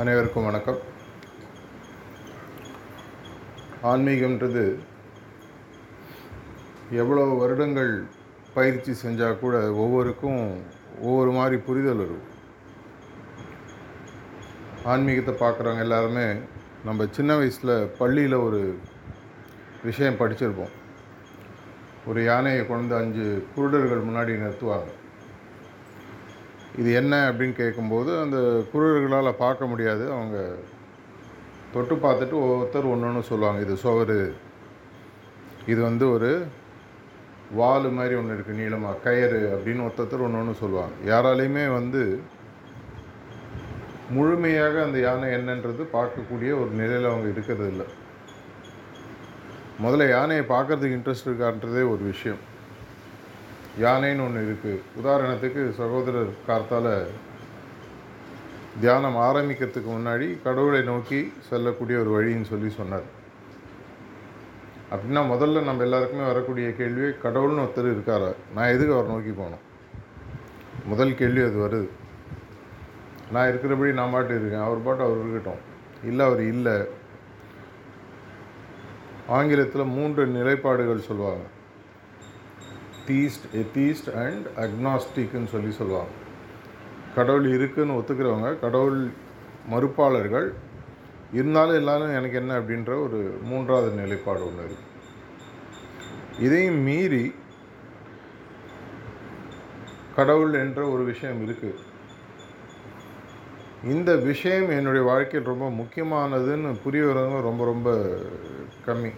அனைவருக்கும் வணக்கம். ஆன்மீகம்ன்றது எவ்வளோ வருடங்கள் பயிற்சி செஞ்சால் கூட ஒவ்வொருக்கும் ஒவ்வொரு மாதிரி புரிதல் வரும். ஆன்மீகத்தை பார்க்குறவங்க எல்லாருமே நம்ம சின்ன வயசில் பள்ளியில் ஒரு விஷயம் படிச்சிருப்போம். ஒரு யானையை கொண்டு அஞ்சு குருடர்கள் முன்னாடி நிறுத்துவாங்க. இது என்ன அப்படின்னு கேட்கும்போது அந்த குருடர்களால் பார்க்க முடியாது. அவங்க தொட்டு பார்த்துட்டு ஒவ்வொருத்தர் ஒன்று ஒன்று சொல்லுவாங்க. இது சோறு இது வந்து ஒரு வால் மாதிரி ஒன்று இருக்குது நீளமாக கயிறு அப்படின்னு ஒருத்தர் ஒன்று ஒன்று சொல்லுவாங்க. யாராலையுமே வந்து முழுமையாக அந்த யானை என்னன்றது பார்க்கக்கூடிய ஒரு நிலையில் அவங்க இருக்கிறது இல்லை. முதல்ல யானையை பார்க்கறதுக்கு இன்ட்ரெஸ்ட் இருக்கான்றதே ஒரு விஷயம். யானைன்னு ஒன்று இருக்குது உதாரணத்துக்கு சகோதரர் கார்த்தால் தியானம் ஆரம்பிக்கிறதுக்கு முன்னாடி கடவுளை நோக்கி செல்லக்கூடிய ஒரு வழின்னு சொல்லி சொன்னார். அப்படின்னா முதல்ல நம்ம எல்லாருக்குமே வரக்கூடிய கேள்வி கடவுள்னு ஒருத்தர் இருக்காரா? நான் எதுக்கு அவர் நோக்கி போகணும்? முதல் கேள்வி அது வருது. நான் இருக்கிறபடி நான் பாட்டு இருக்கேன். அவர் பாட்டு அவர் இருக்கட்டும். இல்லை அவர் இல்லை. ஆங்கிலத்தில் மூன்று நிலைப்பாடுகள் சொல்லுவாங்க. தீஸ்ட் எத்தீஸ்ட் அண்ட் அக்னாஸ்டிக்னு சொல்லி சொல்லுவாங்க. கடவுள் இருக்குன்னு ஒத்துக்கிறவங்க கடவுள் மறுப்பாளர்கள் இருந்தாலும் எல்லாரும் எனக்கு என்ன அப்படின்ற ஒரு மூன்றாவது நிலைப்பாடு ஒன்று இருக்குது இதையும் மீறி கடவுள் என்ற ஒரு விஷயம் இருக்குது இந்த விஷயம் என்னுடைய வாழ்க்கையில் ரொம்ப முக்கியமானதுன்னு புரிய வரவங்க ரொம்ப ரொம்ப கம்மி.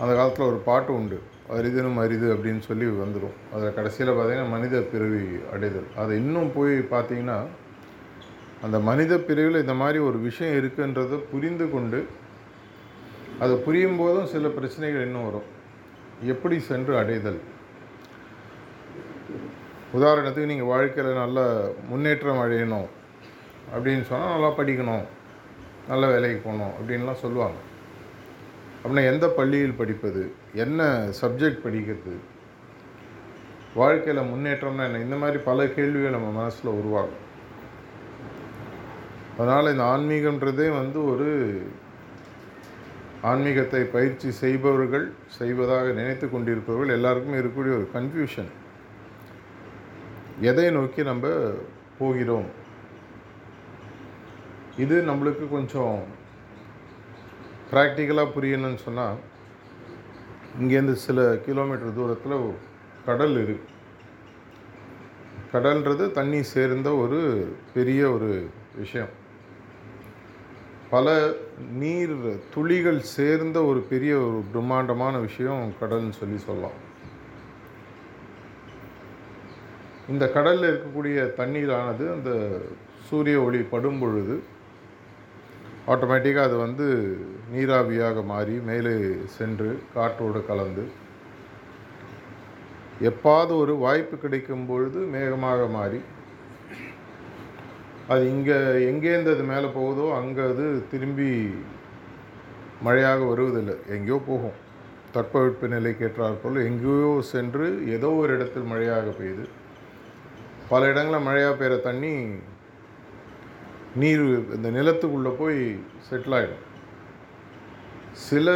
அந்த காலத்தில் ஒரு பாட்டு உண்டு. அரிதனும் அரிது அப்படின்னு சொல்லி வந்துடும் அதில் கடைசியில் பார்த்தீங்கன்னா மனித பிறவி அடைதல். அதை இன்னும் போய் பார்த்தீங்கன்னா அந்த மனித பிரிவில் இந்த மாதிரி ஒரு விஷயம் இருக்குன்றதை புரிந்து கொண்டு அது புரியும் போதும் சில பிரச்சனைகள் இன்னும் வரும். எப்படி சென்று அடைதல்? உதாரணத்துக்கு நீங்கள் வாழ்க்கையில் நல்ல முன்னேற்றம் அடையணும் அப்படின்னு சொன்னால் நல்லா படிக்கணும் நல்ல வேலைக்கு போகணும் அப்படின்லாம் சொல்லுவாங்க. அப்படின்னா எந்த பள்ளியில் படிப்பது? என்ன சப்ஜெக்ட் படிக்கிறது? வாழ்க்கையில் முன்னேற்றம்னா என்ன? இந்த மாதிரி பல கேள்விகள் நம்ம மனசில் உருவாகும். அதனால் இந்த ஆன்மீகன்றதே வந்து ஒரு ஆன்மீகத்தை பயிற்சி செய்பவர்கள் செய்வதாக நினைத்து கொண்டிருப்பவர்கள் எல்லாருக்குமே இருக்கக்கூடிய ஒரு கன்ஃபியூஷன் எதை நோக்கி நம்ம போகிறோம்? இது நம்மளுக்கு கொஞ்சம் ப்ராக்டிக்கலாக புரியணும்னு சொன்னால் இங்கேருந்து சில கிலோமீட்டர் தூரத்தில் கடல் இருக்கு கடல்ன்றது தண்ணி சேர்ந்த ஒரு பெரிய ஒரு விஷயம். பல நீர் துளிகள் சேர்ந்த ஒரு பெரிய ஒரு பிரம்மாண்டமான விஷயம் கடல்னு சொல்லி சொல்லலாம். இந்த கடலில் இருக்கக்கூடிய தண்ணீரானது அந்த சூரிய ஒளி படும் பொழுது ஆட்டோமேட்டிக்காக அது வந்து நீராவியாக மாறி மேலே சென்று காற்றோடு கலந்து எப்பாவது ஒரு வாய்ப்பு கிடைக்கும் பொழுது மேகமாக மாறி அது இங்கே எங்கேருந்து அது மேலே போகுதோ அங்கே அது திரும்பி மழையாக வருவதில்லை. எங்கேயோ போகும். தட்பவெட்ப நிலைக்கு ஏற்றாற்போல் எங்கேயோ சென்று ஏதோ ஒரு இடத்தில் மழையாக பெய்யுது பல இடங்களில் மழையாக பெய்கிற தண்ணி நீர் இந்த நிலத்துக்குள்ளே போய் செட்டில் ஆகிடும் சில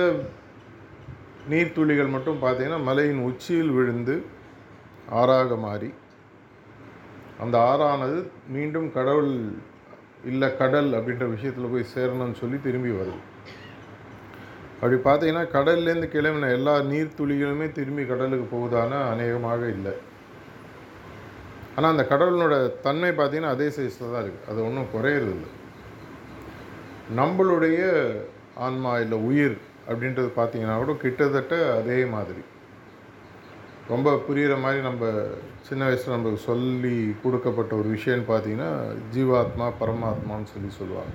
நீர்த்துளிகள் மட்டும் பார்த்தீங்கன்னா மலையின் உச்சியில் விழுந்து ஆறாக மாறி அந்த ஆறானது மீண்டும் கடவுள் இல்லை கடல் அப்படின்ற விஷயத்தில் போய் சேரணும்னு சொல்லி திரும்பி வருது. அப்படி பார்த்தீங்கன்னா கடல்லேருந்து கிளம்பின எல்லா நீர்த்துளிகளுமே திரும்பி கடலுக்கு போகுதானா? அநேகமாக இல்லை. ஆனால் அந்த கடவுளோட தன்மை பார்த்திங்கன்னா அதே சைஸில் தான் இருக்குது அது ஒன்றும் குறையிறது இல்லை நம்மளுடைய ஆன்மா இல்லை உயிர் அப்படின்றது பார்த்திங்கன்னா கூட கிட்டத்தட்ட அதே மாதிரி. ரொம்ப புரிகிற மாதிரி நம்ம சின்ன வயசில் நம்மளுக்கு சொல்லி கொடுக்கப்பட்ட ஒரு விஷயம்னு பார்த்தீங்கன்னா ஜீவாத்மா பரமாத்மான்னு சொல்லி சொல்லுவாங்க.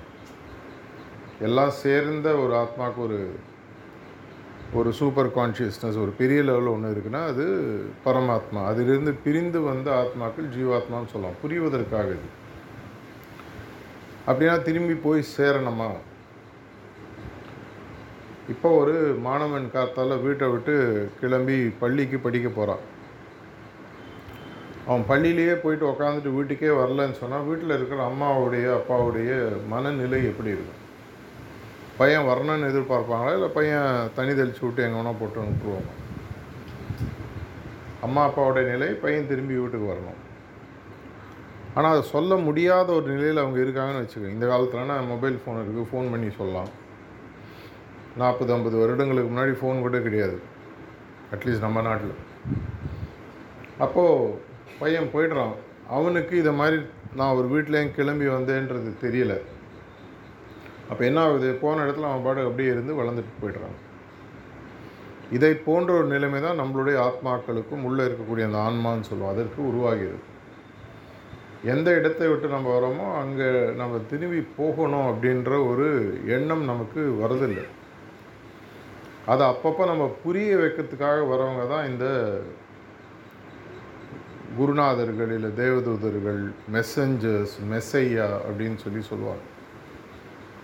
எல்லாம் சேர்ந்த ஒரு ஆத்மாவுக்கு ஒரு ஒரு சூப்பர் கான்ஷியஸ்னஸ் ஒரு பெரிய லெவலில் ஒன்று இருக்குன்னா அது பரமாத்மா. அதிலிருந்து பிரிந்து வந்த ஆத்மாக்கள் ஜீவாத்மான்னு சொல்லலாம் புரிவதற்காக இது. அப்படின்னா திரும்பி போய் சேரணுமா? இப்போ ஒரு மாணவன் காத்தால் வீட்டை விட்டு கிளம்பி பள்ளிக்கு படிக்க போகிறான் அவன் பள்ளியிலேயே போயிட்டு உக்காந்துட்டு வீட்டுக்கே வரலன்னு சொன்னால் வீட்டில் இருக்கிற அம்மாவுடைய அப்பாவுடைய மனநிலை எப்படி இருக்கும்? பையன் வரணும்னு எதிர்பார்ப்பாங்களா? இல்லை பையன் தனி தெளிச்சு விட்டு எங்கே வேணால் போட்டு அனுப்பிடுவாங்க? அம்மா அப்பாவுடைய நிலை பையன் திரும்பி வீட்டுக்கு வரணும். ஆனால் அதை சொல்ல முடியாத ஒரு நிலையில் அவங்க இருக்காங்கன்னு வச்சுக்கோங்க. இந்த காலத்துலனா மொபைல் ஃபோன் இருக்குது ஃபோன் பண்ணி சொல்லலாம். நாற்பது ஐம்பது வருடங்களுக்கு முன்னாடி ஃபோன் கூட கிடையாது. அட்லீஸ்ட் நம்ம நாட்டில். அப்போது பையன் போயிடுறான். அவனுக்கு இதை மாதிரி நான் ஒரு வீட்டிலேயும் கிளம்பி வந்தேன்றது தெரியல. அப்போ என்ன ஆகுது? போன இடத்துல அவன் பாடு அப்படியே இருந்து வளர்ந்துட்டு போயிடுறான். இதை போன்ற ஒரு நிலைமை தான் நம்மளுடைய ஆத்மாக்களுக்கும் உள்ளே இருக்கக்கூடிய அந்த ஆன்மான்னு சொல்லுவோம். அதற்கு உருவாகிறது. எந்த இடத்தை விட்டு நம்ம வரோமோ அங்கே நம்ம திரும்பி போகணும் அப்படின்ற ஒரு எண்ணம் நமக்கு வரதில்லை அதை அப்பப்போ நம்ம புரிய வைக்கிறதுக்காக வரவங்க தான் இந்த குருநாதர்கள் இல்லை தேவதூதர்கள் மெசஞ்சர்ஸ் மெஸ்ஸையா அப்படின்னு சொல்லி சொல்லுவாங்க.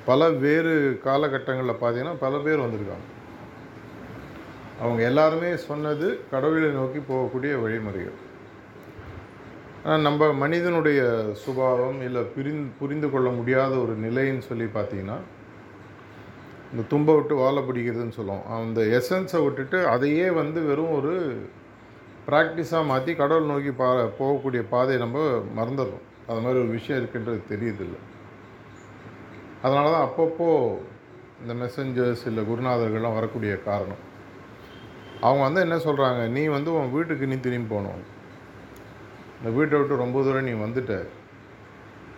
பல வேறு காலகட்டங்களில் பார்த்தீங்கன்னா பல பேர் வந்திருக்காங்க. அவங்க எல்லாருமே சொன்னது கடவுளை நோக்கி போகக்கூடிய வழிமுறைகள். ஆனால் நம்ம மனிதனுடைய சுபாவம் இல்லை புரிந்து புரிந்து கொள்ள முடியாத ஒரு நிலைன்னு சொல்லி பார்த்தீங்கன்னா இந்த தும்பை விட்டு வாழை பிடிக்கிறதுன்னு சொல்லுவோம். அந்த எசன்ஸை விட்டுட்டு அதையே வந்து வெறும் ஒரு ப்ராக்டிஸாக மாற்றி கடவுள் நோக்கி பா போகக்கூடிய பாதையை நம்ம மறந்துடுறோம். அது மாதிரி ஒரு விஷயம் இருக்குன்றது தெரியுதில்லை. அதனால தான் அப்பப்போ இந்த மெசஞ்சர்ஸ் இல்லை குருநாதர்கள்லாம் வரக்கூடிய காரணம். அவங்க வந்து என்ன சொல்கிறாங்க நீ வந்து உன் வீட்டுக்கு நீ திரும்பி போகணும். இந்த வீட்டை விட்டு ரொம்ப தூரம் நீ வந்துட்ட.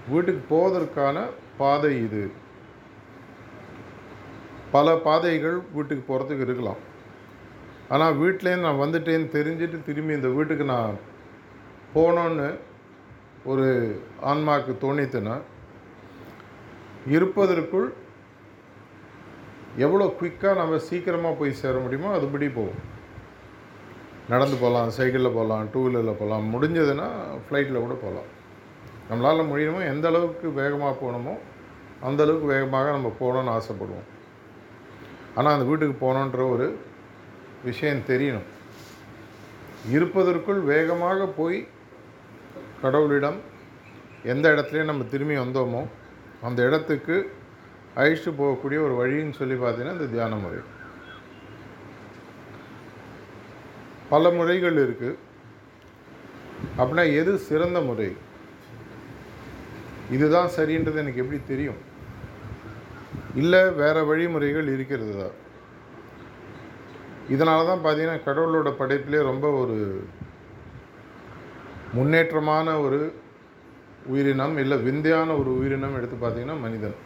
வீட்டுக்கு போவதற்கான பாதை இது. பல பாதைகள் வீட்டுக்கு போகிறதுக்கு இருக்கலாம். ஆனால் வீட்டிலேருந்து நான் வந்துட்டேன்னு தெரிஞ்சுட்டு திரும்பி இந்த வீட்டுக்கு நான் போனோன்னு ஒரு ஆன்மாவுக்கு தோணித்துன்னா இருப்பதற்குள் எவ்வளோ குயிக்காக நம்ம சீக்கிரமாக போய் சேர முடியுமோ அதுபடி போகும் நடந்து போகலாம் சைக்கிளில் போகலாம் டூ வீலரில் போகலாம் முடிஞ்சதுன்னா ஃப்ளைட்டில் கூட போகலாம். நம்மளால் முடியுமோ எந்த அளவுக்கு வேகமாக போகணுமோ அந்தளவுக்கு வேகமாக நம்ம போகணும்னு ஆசைப்படுவோம். ஆனால் அந்த வீட்டுக்கு போகணுன்ற ஒரு விஷயம் தெரியணும். இருப்பதற்குள் வேகமாக போய் கடவுளிடம் எந்த இடத்துலையும் நம்ம திரும்பி வந்தோமோ அந்த இடத்துக்கு அழிச்சு போகக்கூடிய ஒரு வழின்னு சொல்லி பார்த்தீங்கன்னா இந்த தியான முறை. பல முறைகள் இருக்குது அப்படின்னா எது சிறந்த முறை? இதுதான் சரின்றது எனக்கு எப்படி தெரியும்? இல்லை வேறு வழிமுறைகள் இருக்கிறது? தான் இதனால தான் பார்த்தீங்கன்னா கடவுளோட படைப்பிலே ரொம்ப ஒரு முன்னேற்றமான ஒரு உயிரினம் இல்லை விந்தையான ஒரு உயிரினம் எடுத்து பார்த்தீங்கன்னா மனிதன்.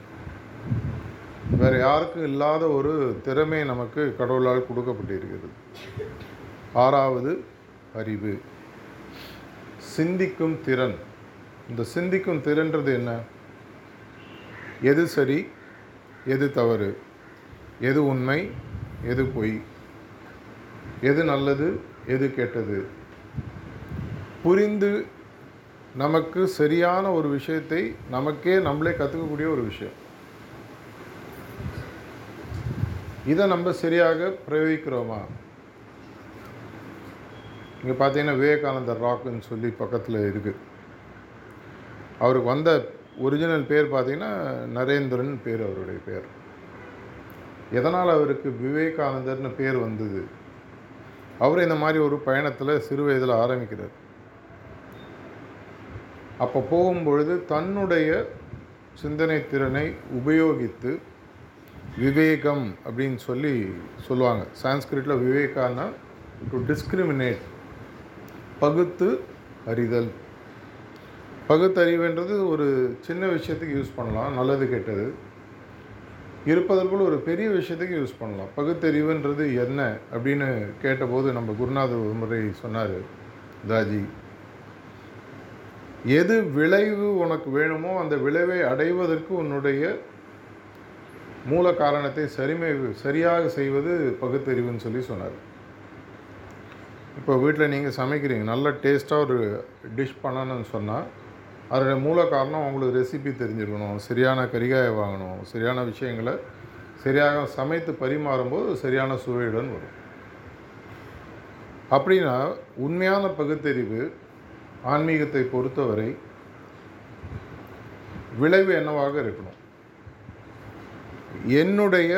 வேறு யாருக்கும் இல்லாத ஒரு திறமை நமக்கு கடவுளால் கொடுக்கப்பட்டிருக்கிறது. ஆறாவது அறிவு. சிந்திக்கும் திறன். இந்த சிந்திக்கும் திறன்றது என்ன? எது சரி? எது தவறு? எது உண்மை? எது பொய்? எது நல்லது? எது கெட்டது? புரிந்து நமக்கு சரியான ஒரு விஷயத்தை நமக்கே நம்மளே கற்றுக்கக்கூடிய ஒரு விஷயம். இதை நம்ம சரியாக பிரயோகிக்கிறோமா? இங்கே பார்த்தீங்கன்னா விவேகானந்தர் ராக்குன்னு சொல்லி பக்கத்தில் இருக்குது அவருக்கு வந்த ஒரிஜினல் பேர் பார்த்தீங்கன்னா நரேந்திரன் பேர் அவருடைய பேர். எதனால் அவருக்கு விவேகானந்தர்னு பேர் வந்தது? அவர் இந்த மாதிரி ஒரு பயணத்தில் சிறு வயதில் ஆரம்பிக்கிறார். அப்போ போகும்பொழுது தன்னுடைய சிந்தனை திறனை உபயோகித்து விவேகம் அப்படின்னு சொல்லி சொல்லுவாங்க. சான்ஸ்கிரிட்டில் விவேகானா டு டிஸ்கிரிமினேட் பகுத்து அறிதல். பகுத்தறிவுன்றது ஒரு சின்ன விஷயத்துக்கு யூஸ் பண்ணலாம் நல்லது கெட்டது. இருப்பதற்குள் ஒரு பெரிய விஷயத்துக்கு யூஸ் பண்ணலாம். பகுத்தறிவுன்றது என்ன அப்படின்னு கேட்டபோது நம்ம குருநாதர் ஒரு முறை சொன்னார் தாஜி எது விளைவு உனக்கு வேணுமோ அந்த விளைவை அடைவதற்கு உன்னுடைய மூல காரணத்தை சரிமை சரியாக செய்வது பகுத்தறிவுன்னு சொல்லி சொன்னார். இப்போ வீட்டில் நீங்கள் சமைக்கிறீங்க நல்ல டேஸ்ட்டாக ஒரு டிஷ் பண்ணணும்னு சொன்னால் அதோடைய மூல காரணம் அவங்களுக்கு ரெசிபி தெரிஞ்சிருக்கணும். சரியான கரிகாயை வாங்கணும். சரியான விஷயங்களை சரியாக சமைத்து பரிமாறும்போது சரியான சுவையுடன் வரும். அப்படின்னா உண்மையான பகுத்தறிவு ஆன்மீகத்தை பொறுத்தவரை விளைவு என்னவாக இருக்கணும்? என்னுடைய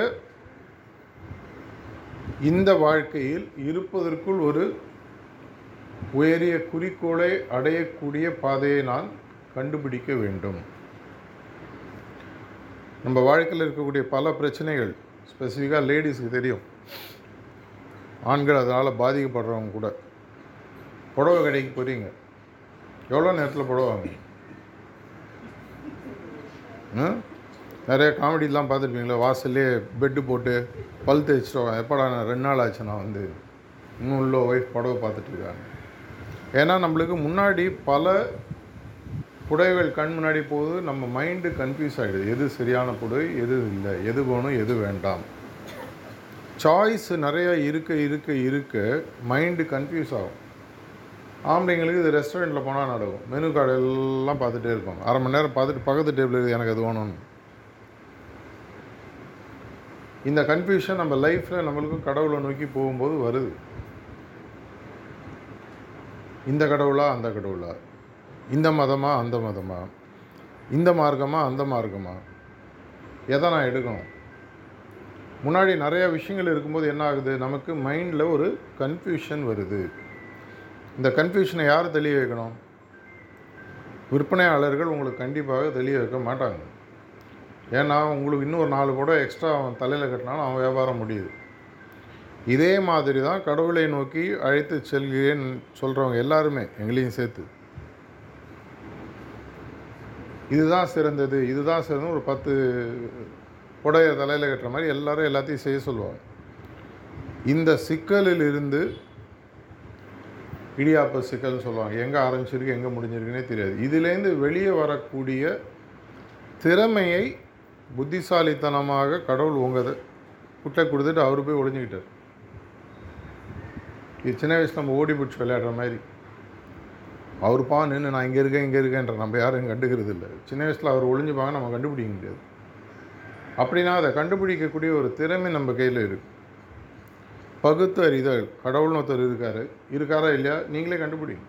இந்த வாழ்க்கையில் இருப்பதற்குள் ஒரு உயரிய குறிக்கோளை அடையக்கூடிய பாதையை நான் கண்டுபிடிக்க வேண்டும். நம்ம வாழ்க்கையில் இருக்கக்கூடிய பல பிரச்சனைகள் ஸ்பெசிஃபிக்காக லேடிஸுக்கு தெரியும். ஆண்கள் அதனால் பாதிக்கப்படுறவங்க கூட. புடவை கடைக்கு போகிறீங்க எவ்வளோ நேரத்தில் புடவை வாங்க நிறைய காமெடிலாம் பார்த்துருப்பீங்களா? வாசல்லே பெட்டு போட்டு பல் தேய்ச்சிட்டோம் எப்படா நான் ரெண்டு நாள் ஆச்சு நான் வந்து இன்னும் உள்ள ஒய்ஃப் புடவை பார்த்துட்டு இருக்காங்க. ஏன்னா நம்மளுக்கு முன்னாடி பல புடவைகள் கண் முன்னாடி போகுது நம்ம மைண்டு கன்ஃபியூஸ் ஆகிடுது எது சரியான புடவை எது இல்லை எது வேணும் எது வேண்டாம். சாய்ஸ் நிறையா இருக்க இருக்க இருக்க. மைண்டு கன்ஃபியூஸ் ஆகும். ஆம்பளைங்களுக்கு இது ரெஸ்டாரண்ட்டில் போனால் நடக்கும். மெனு கார்டு எல்லாம் பார்த்துட்டே இருப்பாங்க. அரை மணி நேரம் பார்த்துட்டு பக்கத்து டேபிள் எனக்கு அது வேணும்னு. இந்த கன்ஃபியூஷன் நம்ம லைஃப்பில் நம்மளுக்கும் கடவுளை நோக்கி போகும்போது வருது. இந்த கடவுளா அந்த கடவுளா? இந்த மதமா அந்த மதமா? இந்த மார்க்கமா அந்த மார்க்கமா? எதை நான் எடுக்கணும்? முன்னாடி நிறைய விஷயங்கள் இருக்கும்போது என்ன ஆகுது? நமக்கு மைண்டில் ஒரு கன்ஃபியூஷன் வருது. இந்த கன்ஃபியூஷனை யார் தெளிய வைக்கணும்? விற்பனையாளர்கள் உங்களுக்கு கண்டிப்பாக தெளிய வைக்க மாட்டாங்க. ஏன்னா உங்களுக்கு இன்னும் ஒரு நாலு கூட எக்ஸ்ட்ரா அவன் தலையில் கட்டினாலும் அவன் வியாபாரம் முடியுது. இதே மாதிரி தான் கடவுளை நோக்கி அழைத்து செல்கிறேன்னு சொல்கிறவங்க எல்லாருமே எங்களையும் சேர்த்து. இதுதான் சிறந்தது இதுதான் சிறந்தது ஒரு பத்து புடைய தலையில் கட்டுற மாதிரி எல்லாரும் எல்லாத்தையும் செய்ய சொல்லுவாங்க. இந்த சிக்கலில் இருந்து இடியாப்ப சிக்கல்னு சொல்லுவாங்க. எங்கே ஆரம்பிச்சிருக்கு எங்கே முடிஞ்சிருக்குன்னே தெரியாது. இதுலேருந்து வெளியே வரக்கூடிய திறமையை புத்திசாலித்தனமாக கடவுள் உங்கதை குட்டை கொடுத்துட்டு அவர் போய் ஒளிஞ்சிக்கிட்டார். இது சின்ன வயசில் நம்ம ஓடி பிடிச்சி விளையாடுற மாதிரி. அவர் பா நின்று நான் இங்கே இருக்கேன் இங்கே இருக்கேன்ற நம்ம யாரும் கண்டுக்கிறது இல்லை. சின்ன வயசில் அவர் ஒளிஞ்சுப்பாங்க நம்ம கண்டுபிடிக்க முடியாது. அப்படின்னா அதை கண்டுபிடிக்கக்கூடிய ஒரு திறமை நம்ம கையில் இருக்குது பகுத்து அறிதல் கடவுள்னு ஒருத்தர் இருக்கார். இருக்காரா இல்லையா? நீங்களே கண்டுபிடிங்க.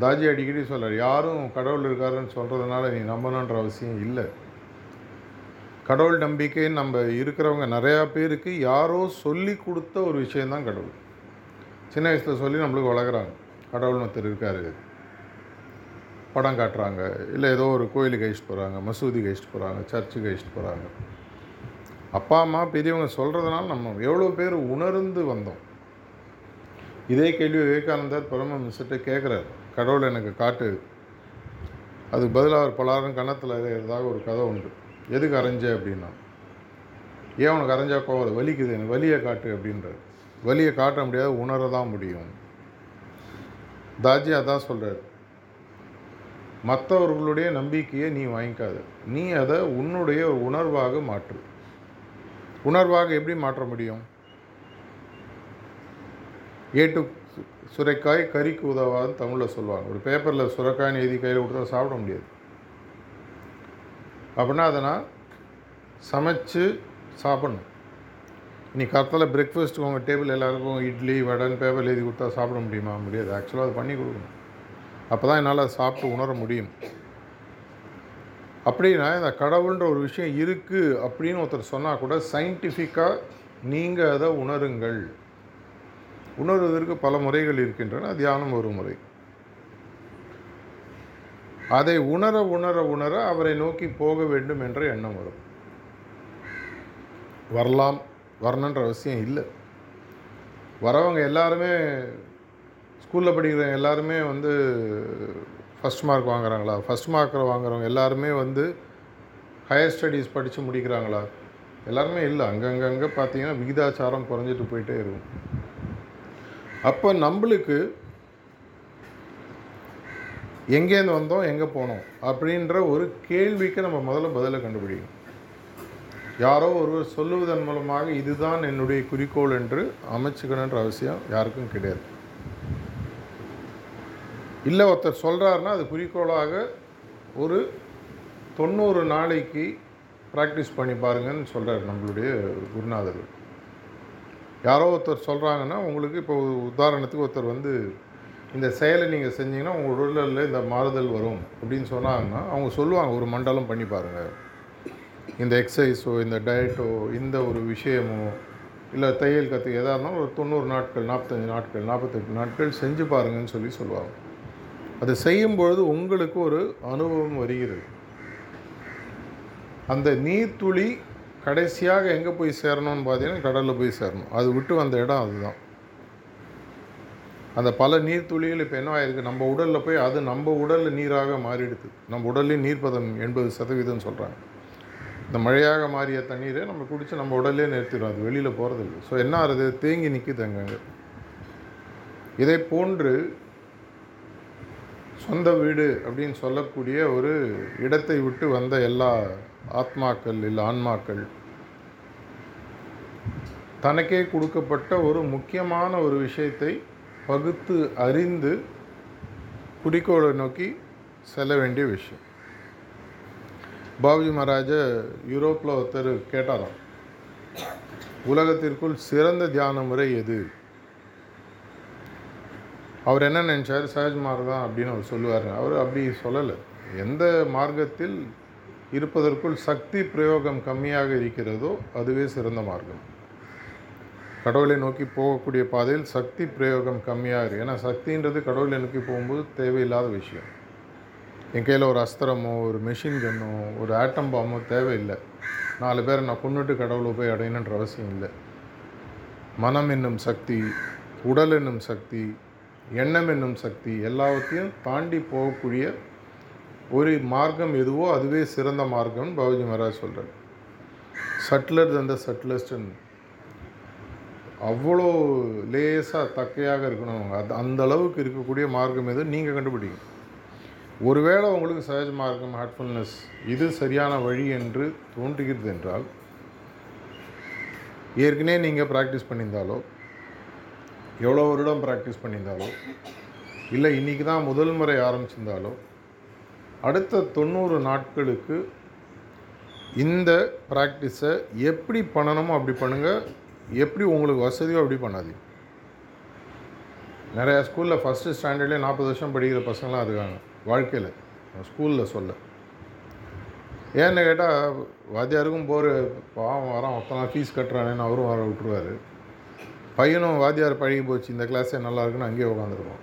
தாஜி அடிக்கடி சொல்கிறார் யாரும் கடவுள் இருக்காருன்னு சொல்கிறதுனால நீ நம்பணுன்ற அவசியம் இல்லை. கடவுள் நம்பிக்கைன்னு நம்ம இருக்கிறவங்க நிறையா பேருக்கு யாரோ சொல்லி கொடுத்த ஒரு விஷயந்தான் கடவுள். சின்ன வயசில் சொல்லி நம்மளுக்கு வளர்க்குறாங்க. கடவுள் ஒருத்தர் இருக்கார். படம் காட்டுறாங்க. இல்லை ஏதோ ஒரு கோயிலுக்கு அழிச்சிட்டு போகிறாங்க மசூதி கழிச்சிட்டு போகிறாங்க சர்ச்சுக்கு அழிச்சிட்டு போகிறாங்க அப்பா அம்மா பெரியவங்க சொல்கிறதுனால நம்ம எவ்வளோ பேர் உணர்ந்து வந்தோம். இதே கேள்வி விவேகானந்தர் பரம கேட்குறாரு கடவுள் எனக்கு காட்டு. அதுக்கு பதிலாக அவர் பலாரும் கணத்தில் ஏதாவது ஒரு கதை உண்டு. எதுக்கு அரைஞ்ச அப்படின்னா ஏன் உனக்கு அரைஞ்சா கோவம் வலிக்குது எனக்கு வலியை காட்டு அப்படின்றார். வலியை காட்ட முடியாது உணர தான் முடியும். தாஜி அதான் சொல்கிறார் மற்றவர்களுடைய நம்பிக்கையை நீ வாங்கிக்காத. நீ அதை உன்னுடைய ஒரு உணர்வாக மாற்று. உணர்வாக எப்படி மாற்ற முடியும்? ஏட்டு சுரைக்காய் கறிக்கு உதவாதுன்னு தமிழில் சொல்லுவாங்க. ஒரு பேப்பரில் சுரைக்காய்னு எழுதி கையில் கொடுத்தா சாப்பிட முடியாது. அப்படின்னா அதை நான் சமைச்சு சாப்பிட்ணும். இன்னைக்கு காலத்தில் பிரேக்ஃபாஸ்ட்டுக்கு உங்கள் டேபிள் எல்லாருக்கும் இட்லி வடைன்னு பேப்பர் எழுதி கொடுத்தா சாப்பிட முடியுமா? முடியாது. ஆக்சுவலாக அது பண்ணி கொடுக்கணும். அப்போ தான் என்னால் சாப்பிட்டு உணர முடியும். அப்படின்னா இந்த கடவுள்ன்ற ஒரு விஷயம் இருக்குது அப்படின்னு ஒருத்தர் சொன்னால் கூட சயின்டிஃபிக்காக நீங்கள் அதை உணருங்கள். உணர்வதற்கு பல முறைகள் இருக்கின்றன. தியானம் ஒரு முறை. அதை உணர உணர உணர அவரை நோக்கி போக வேண்டும் என்ற எண்ணம் வரும். வரலாம். வரணுன்ற அவசியம் இல்லை. வரவங்க எல்லாருமே ஸ்கூலில் படிக்கிற எல்லாருமே வந்து ஃபஸ்ட் மார்க் வாங்குறாங்களா? ஃபஸ்ட் மார்க் வாங்குறவங்க எல்லாருமே வந்து ஹையர் ஸ்டடீஸ் படித்து முடிக்கிறாங்களா? எல்லாருமே இல்லை. அங்கங்கங்கே பார்த்தீங்கன்னா விகிதாச்சாரம் குறைஞ்சிட்டு போயிட்டே இருக்கும். அப்போ நம்மளுக்கு எங்கேருந்து வந்தோம் எங்கே போனோம் அப்படின்ற ஒரு கேள்விக்கு நம்ம முதல்ல பதிலை கண்டுபிடிக்கணும். யாரோ ஒருவர் சொல்லுவதன் மூலமாக இதுதான் என்னுடைய குறிக்கோள் என்று அமைச்சுக்கணுன்ற அவசியம் யாருக்கும் கிடையாது. இல்லை ஒருத்தர் சொல்கிறாருன்னா அது குறிக்கோளாக ஒரு தொண்ணூறு நாளைக்கு ப்ராக்டிஸ் பண்ணி பாருங்கன்னு சொல்கிறார் நம்மளுடைய குருநாதர். யாரோ ஒருத்தர் சொல்கிறாங்கன்னா உங்களுக்கு இப்போ உதாரணத்துக்கு ஒருத்தர் வந்து இந்த செயலை நீங்கள் செஞ்சீங்கன்னா உங்கள் உடலில் இந்த மாறுதல் வரும் அப்படின்னு சொன்னாங்கன்னா அவங்க சொல்லுவாங்க ஒரு மண்டலம் பண்ணி பாருங்கள் இந்த எக்ஸசைஸோ இந்த டயட்டோ இந்த ஒரு விஷயமோ இல்லை தையல் கற்று எதாக இருந்தாலும் ஒரு தொண்ணூறு நாட்கள் நாற்பத்தஞ்சு நாட்கள் நாற்பத்தெட்டு நாட்கள் செஞ்சு பாருங்கன்னு சொல்லி சொல்லுவாங்க. அது செய்யும் பொழுது உங்களுக்கு ஒரு அனுபவம் வருகிறது. அந்த நீர்த்துளி கடைசியாக எங்கே போய் சேரணும்னு பார்த்தீங்கன்னா கடலில் போய் சேரணும். அது விட்டு வந்த இடம் அதுதான். அந்த பல நீர்த்துளிகள் இப்போ என்ன ஆயிருக்கு? நம்ம உடலில் போய் அது நம்ம உடலில் நீராக மாறிடுது. நம்ம உடல்லே நீர்ப்பதம் எண்பது சதவீதம் சொல்கிறாங்க இந்த மழையாக மாறிய தண்ணீரை நம்ம குடித்து நம்ம உடல்லே நிறுத்திடும் அது வெளியில் போகிறதில்லை ஸோ என்ன ஆகுது? தேங்கி நிற்குது அங்கங்கே இதை போன்று சொந்த வீடு அப்படின்னு சொல்லக்கூடிய ஒரு இடத்தை விட்டு வந்த எல்லா ஆத்மாக்கள் இல்லை ஆன்மாக்கள் தனக்கே கொடுக்கப்பட்ட ஒரு முக்கியமான ஒரு விஷயத்தை பகுத்து அறிந்து குறிக்கோளை நோக்கி செல்ல வேண்டிய விஷயம். பாபி மகாராஜ யூரோப்பில் ஒருத்தர் கேட்டாராம் உலகத்திற்குள் சிறந்த தியான முறை எது? அவர் என்ன நினச்சார்? சகஜ்மார் தான் அப்படின்னு அவர் சொல்லுவார். அவர் அப்படி சொல்லலை. எந்த மார்க்கத்தில் இருப்பதற்குள் சக்தி பிரயோகம் கம்மியாக இருக்கிறதோ அதுவே சிறந்த மார்க்கம். கடவுளை நோக்கி போகக்கூடிய பாதையில் சக்தி பிரயோகம் கம்மியாக இருக்குது ஏன்னா சக்தின்றது கடவுளை நோக்கி போகும்போது தேவையில்லாத விஷயம். என் கையில் ஒரு அஸ்திரமோ ஒரு மெஷின் கன்னோ ஒரு ஆட்டம் பாமோ தேவையில்லை. நாலு பேரை நான் கொண்டுட்டு கடவுளை போய் அடையணுன்ற அவசியம் இல்லை. மனம் என்னும் சக்தி உடல் என்னும் சக்தி எண்ணம் என்னும் சக்தி எல்லாவற்றையும் தாண்டி போகக்கூடிய ஒரு மார்க்கம் எதுவோ அதுவே சிறந்த மார்க்கம்னு பாபுஜி மகாராஜ் சொல்கிறார் சட்லர் தந்த சட்லஸ்டன் அவ்வளோ லேசாக தக்கையாக இருக்கணும் அவங்க. அது அந்த அளவுக்கு இருக்கக்கூடிய மார்க்கம் எது? நீங்கள் கண்டுபிடிங்க. ஒருவேளை உங்களுக்கு சகஜ மார்க்கம் ஹார்ட்ஃபுல்னஸ் இது சரியான வழி என்று தோன்றுகிறது என்றால் ஏற்கனவே நீங்கள் ப்ராக்டிஸ் பண்ணியிருந்தாலோ எவ்வளோ வருடம் ப்ராக்டிஸ் பண்ணியிருந்தாலோ இல்லை இன்றைக்கி தான் முதல் முறை ஆரம்பிச்சிருந்தாலோ அடுத்த தொண்ணூறு நாட்களுக்கு இந்த ப்ராக்டிஸை எப்படி பண்ணணுமோ அப்படி பண்ணுங்கள் எப்படி உங்களுக்கு வசதியோ அப்படி பண்ணாதீங்க. நிறையா ஸ்கூலில் ஃபஸ்ட்டு ஸ்டாண்டர்ட்லேயே நாற்பது வருஷம் படிக்கிற பசங்களாம் இருக்காங்க. வாழ்க்கையில். ஸ்கூலில் சொல்ல. ஏன்னு கேட்டால் வாத்தியாருக்கும் போர் பாவம் வரான் ஒருத்தனா ஃபீஸ் கட்டுறானேன்னு அவரும் வர விட்டுருவார். பையனும் வாத்தியார் பழகி போச்சு. இந்த கிளாஸே நல்லா இருக்குன்னு அங்கேயே உட்காந்துருக்கோம்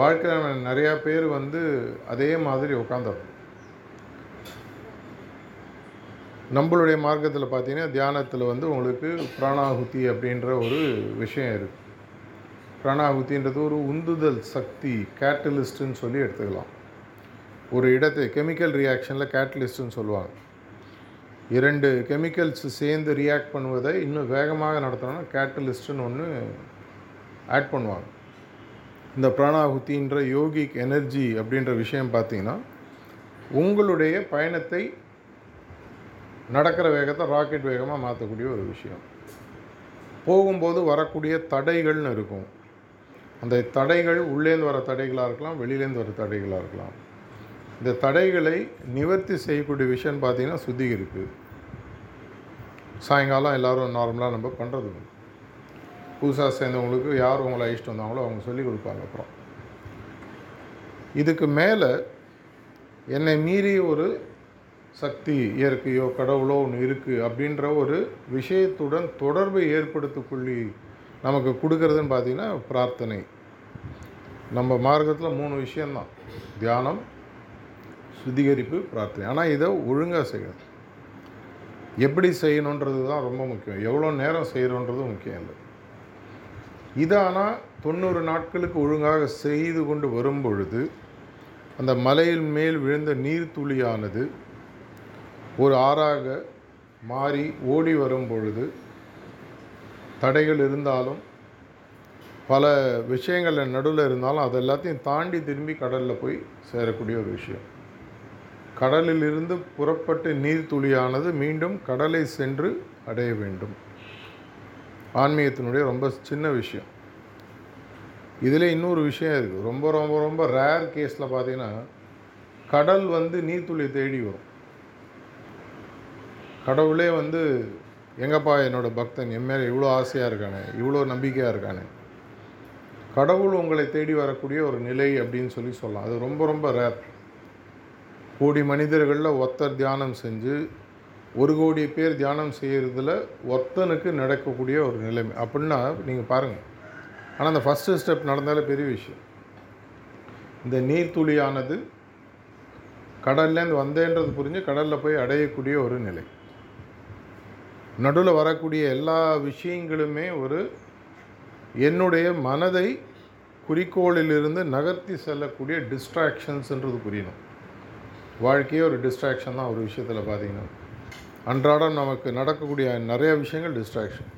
வாழ்க்கையில் நிறையா பேர் வந்து அதே மாதிரி உட்காந்துருக்கும் நம்மளுடைய மார்க்கத்தில் பார்த்தீங்கன்னா தியானத்தில் வந்து உங்களுக்கு பிராணாகுதி அப்படின்ற ஒரு விஷயம் இருக்குது பிராணாகுத்தின்றது ஒரு உந்துதல் சக்தி கேட்டலிஸ்ட்டுன்னு சொல்லி எடுத்துக்கலாம். ஒரு இடத்தை கெமிக்கல் ரியாக்ஷனில் கேட்டலிஸ்ட்டுன்னு சொல்லுவாங்க. இரண்டு கெமிக்கல்ஸ் சேர்ந்து ரியாக்ட் பண்ணுவதை இன்னும் வேகமாக நடத்தணும்னா கேட்டலிஸ்ட்டுன்னு ஒன்று ஆட் பண்ணுவாங்க. இந்த பிராணாகுத்தின்ற யோகிக் எனர்ஜி அப்படின்ற விஷயம் பார்த்தீங்கன்னா உங்களுடைய பயணத்தை நடக்கிற வேகத்தை ராக்கெட் வேகமாக மாற்றக்கூடிய ஒரு விஷயம். போகும்போது வரக்கூடிய தடைகள்னு இருக்கும். அந்த தடைகள் உள்ளேருந்து வர தடைகளாக இருக்கலாம் வெளியிலேருந்து வர தடைகளாக இருக்கலாம். இந்த தடைகளை நிவர்த்தி செய்யக்கூடிய விஷயம்னு பார்த்தீங்கன்னா சுத்திகரிப்பு. சாயங்காலம் எல்லோரும் நார்மலாக நம்ம பண்ணுறது புதுசாக சேர்ந்தவங்களுக்கு யார் உங்களை அழிச்சிட்டு வந்தாங்களோ அவங்க சொல்லி கொடுப்பாங்க அப்புறம். இதுக்கு மேலே என்னை மீறி ஒரு சக்தி இயற்கையோ கடவுளோ ஒன்று இருக்குது அப்படின்ற ஒரு விஷயத்துடன் தொடர்பை ஏற்படுத்திக்கொள்ளி நமக்கு கொடுக்கறதுன்னு பார்த்தீங்கன்னா பிரார்த்தனை. நம்ம மார்க்கத்தில் மூணு விஷயந்தான் தியானம் சுத்திகரிப்பு பிரார்த்தனை. ஆனால் இதை ஒழுங்காக செய்யணும். எப்படி செய்யணுன்றது தான் ரொம்ப முக்கியம். எவ்வளோ நேரம் செய்கிறோன்றது முக்கியம் இல்லை. இதை ஆனால் தொண்ணூறு நாட்களுக்கு ஒழுங்காக செய்து கொண்டு வரும் பொழுது அந்த மலையில் மேல் விழுந்த நீர்த்துளியானது ஒரு ஆறாக மாறி ஓடி வரும் பொழுது தடைகள் இருந்தாலும் பல விஷயங்கள் நடுவில் இருந்தாலும் அது எல்லாத்தையும் தாண்டி திரும்பி கடலில் போய் சேரக்கூடிய ஒரு விஷயம். கடலிலிருந்து புறப்பட்டு நீர்த்துளியானது மீண்டும் கடலை சென்று அடைய வேண்டும். ஆன்மீகத்தினுடைய ரொம்ப சின்ன விஷயம். இதில் இன்னொரு விஷயம் இருக்குது ரொம்ப ரொம்ப ரொம்ப ரேர் கேஸில் பார்த்தீங்கன்னா கடல் வந்து நீர்த்துளி தேடி வரும். கடவுளே வந்து எங்கப்பா என்னோடய பக்தன்? என் மேலே இவ்வளோ ஆசையாக இருக்கானே? இவ்வளோ நம்பிக்கையாக இருக்கானே? கடவுள் உங்களை தேடி வரக்கூடிய ஒரு நிலை அப்படின்னு சொல்லி சொல்லலாம். அது ரொம்ப ரொம்ப ரேர் கோடி மனிதர்களில் ஒருத்தர் தியானம் செஞ்சு ஒரு கோடி பேர் தியானம் செய்கிறதுல ஒருத்தனுக்கு நடக்கக்கூடிய ஒரு நிலைமை. அப்படின்னா நீங்கள் பாருங்கள் ஆனால் அந்த ஃபஸ்ட்டு ஸ்டெப் நடந்தாலே பெரிய விஷயம். இந்த நீர்த்துளியானது கடல்லேருந்து வந்தேன்றது புரிஞ்சு கடலில் போய் அடையக்கூடிய ஒரு நிலை. நடுவில் வரக்கூடிய எல்லா விஷயங்களுமே ஒரு என்னுடைய மனதை குறிக்கோளிலிருந்து நகர்த்தி செல்லக்கூடிய டிஸ்ட்ராக்ஷன்ஸ்ன்றது புரியணும். வாழ்க்கையே ஒரு டிஸ்ட்ராக்ஷன் தான் ஒரு விஷயத்தில் பார்த்தீங்கன்னா அன்றாடம் நமக்கு நடக்கக்கூடிய நிறைய விஷயங்கள் டிஸ்ட்ராக்ஷன்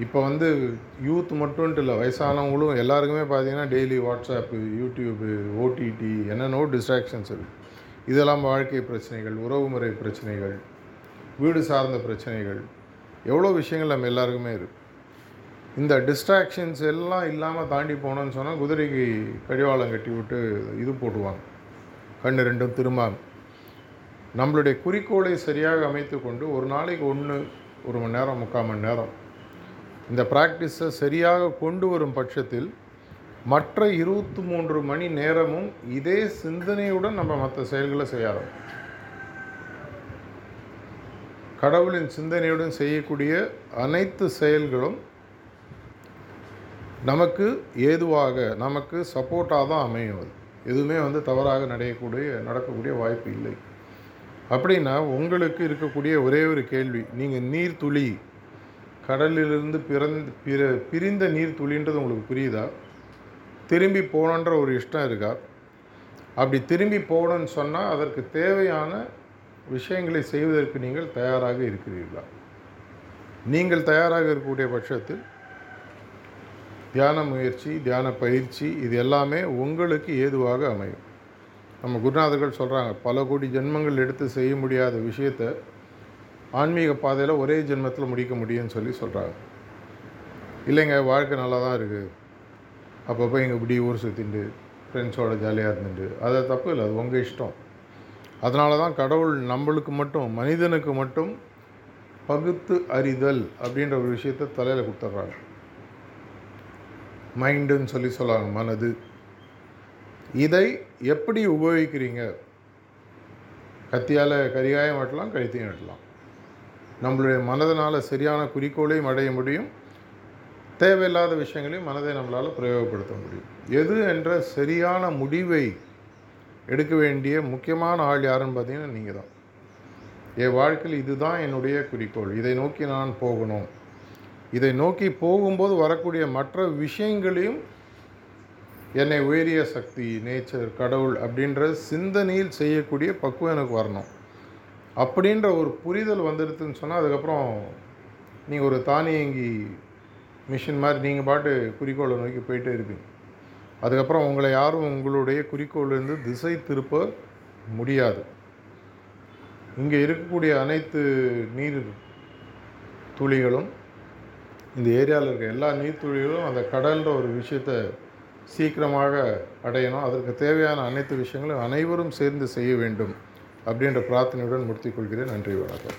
இப்போ வந்து யூத் மட்டும்ட்டு இல்லை வயசானவங்களும் எல்லாருக்குமே பார்த்தீங்கன்னா டெய்லி வாட்ஸ்அப்பு யூடியூப்பு ஓடிடி என்னென்னவோ டிஸ்ட்ராக்ஷன்ஸ் இருக்குது இதெல்லாம் வாழ்க்கை பிரச்சனைகள் உறவுமுறை பிரச்சனைகள் வீடு சார்ந்த பிரச்சனைகள் எவ்வளோ விஷயங்கள் நம்ம எல்லாருக்குமே இருக்குது இந்த டிஸ்ட்ராக்ஷன்ஸ் எல்லாம் இல்லாமல் தாண்டி போனோன்னு சொன்னால் குதிரைக்கு கடிவாளம் கட்டி விட்டு இது போட்டுவாங்க கண்ணு ரெண்டும் திரும்பாம. நம்மளுடைய குறிக்கோளை சரியாக அமைத்து கொண்டு ஒரு நாளைக்கு ஒன்று ஒரு மணி நேரம் முக்கால் மணி நேரம் இந்த ப்ராக்டிஸை சரியாக கொண்டு வரும் பட்சத்தில் மற்ற இருபத்தி மூன்று மணி நேரமும் இதே சிந்தனையுடன் நம்ம மற்ற செயல்களை செய்ய கடவுளின் சிந்தனையுடன் செய்யக்கூடிய அனைத்து செயல்களும் நமக்கு ஏதுவாக நமக்கு சப்போர்ட்டாக தான் அமையும் அது. எதுவுமே வந்து தவறாக நடையக்கூடிய நடக்கக்கூடிய வாய்ப்பு இல்லை. அப்படின்னா உங்களுக்கு இருக்கக்கூடிய ஒரே ஒரு கேள்வி நீங்கள் நீர்த்துளி கடலிலிருந்து பிறந்து பிற பிரிந்த நீர் துளின்றது உங்களுக்கு புரியுதா? திரும்பி போகணுன்ற ஒரு இஷ்டம் இருக்கா? அப்படி திரும்பி போகணுன்னு சொன்னால் அதற்கு தேவையான விஷயங்களை செய்வதற்கு நீங்கள் தயாராக இருக்கிறீர்களா? நீங்கள் தயாராக இருக்கக்கூடிய பட்சத்தில் தியான முயற்சி தியான பயிற்சி இது எல்லாமே உங்களுக்கு ஏதுவாக அமையும். நம்ம குருநாதர்கள் சொல்கிறாங்க பல கோடி ஜென்மங்கள் எடுத்து செய்ய முடியாத விஷயத்தை ஆன்மீக பாதையில் ஒரே ஜென்மத்தில் முடிக்க முடியும்னு சொல்லி சொல்கிறாங்க இல்லைங்க வாழ்க்கை நல்லா தான் இருக்குது அப்பப்போ இங்கே இப்படி ஊர் சுற்றிண்டு ஃப்ரெண்ட்ஸோட ஜாலியாக இருந்துட்டு அது தப்பு இல்லை அது உங்கள் இஷ்டம். அதனால தான் கடவுள் நம்மளுக்கு மட்டும் மனிதனுக்கு மட்டும் பகுத்து அறிதல் அப்படின்ற ஒரு விஷயத்தை தலையில் கொடுத்துட்றாங்க. மைண்டுன்னு சொல்லி சொல்லலாம் மனது. இதை எப்படி உபயோகிக்கிறீங்க? கத்தியால் கரிகாயம் வெட்டலாம் கழுத்தையும் வெட்டலாம். நம்மளுடைய மனதனால் சரியான குறிக்கோளையும் அடைய முடியும். தேவையில்லாத விஷயங்களையும் மனதை நம்மளால் பிரயோகப்படுத்த முடியும். எது என்ற சரியான முடிவை எடுக்க வேண்டிய முக்கியமான ஆள் யாருன்னு பார்த்தீங்கன்னா நீங்கள் தான் என் வாழ்க்கையில் இதுதான் என்னுடைய குறிக்கோள். இதை நோக்கி நான் போகணும். இதை நோக்கி போகும்போது வரக்கூடிய மற்ற விஷயங்களையும் என்னை உயரிய சக்தி நேச்சர் கடவுள் அப்படின்ற சிந்தனையில் செய்யக்கூடிய பக்குவம் எனக்கு வரணும். அப்படின்ற ஒரு புரிதல் வந்துடுதுன்னு சொன்னால் அதுக்கப்புறம் நீங்கள் ஒரு தானியங்கி மிஷின் மாதிரி நீங்கள் பாட்டு குறிக்கோளை நோக்கி போயிட்டே இருப்பீங்க. அதுக்கப்புறம் உங்களை யாரும் உங்களுடைய குறிக்கோளிலிருந்து திசை திருப்ப முடியாது. இங்கே இருக்கக்கூடிய அனைத்து நீர் துளிகளும் இந்த ஏரியாவில் இருக்க எல்லா நீர்த்துளிகளும் அந்த கடல்ன்ற ஒரு விஷயத்தை சீக்கிரமாக அடையணும். அதற்கு தேவையான அனைத்து விஷயங்களும் அனைவரும் சேர்ந்து செய்ய வேண்டும் அப்படின்ற பிரார்த்தனையுடன் முடித்துக் கொள்கிறேன். நன்றி வணக்கம்.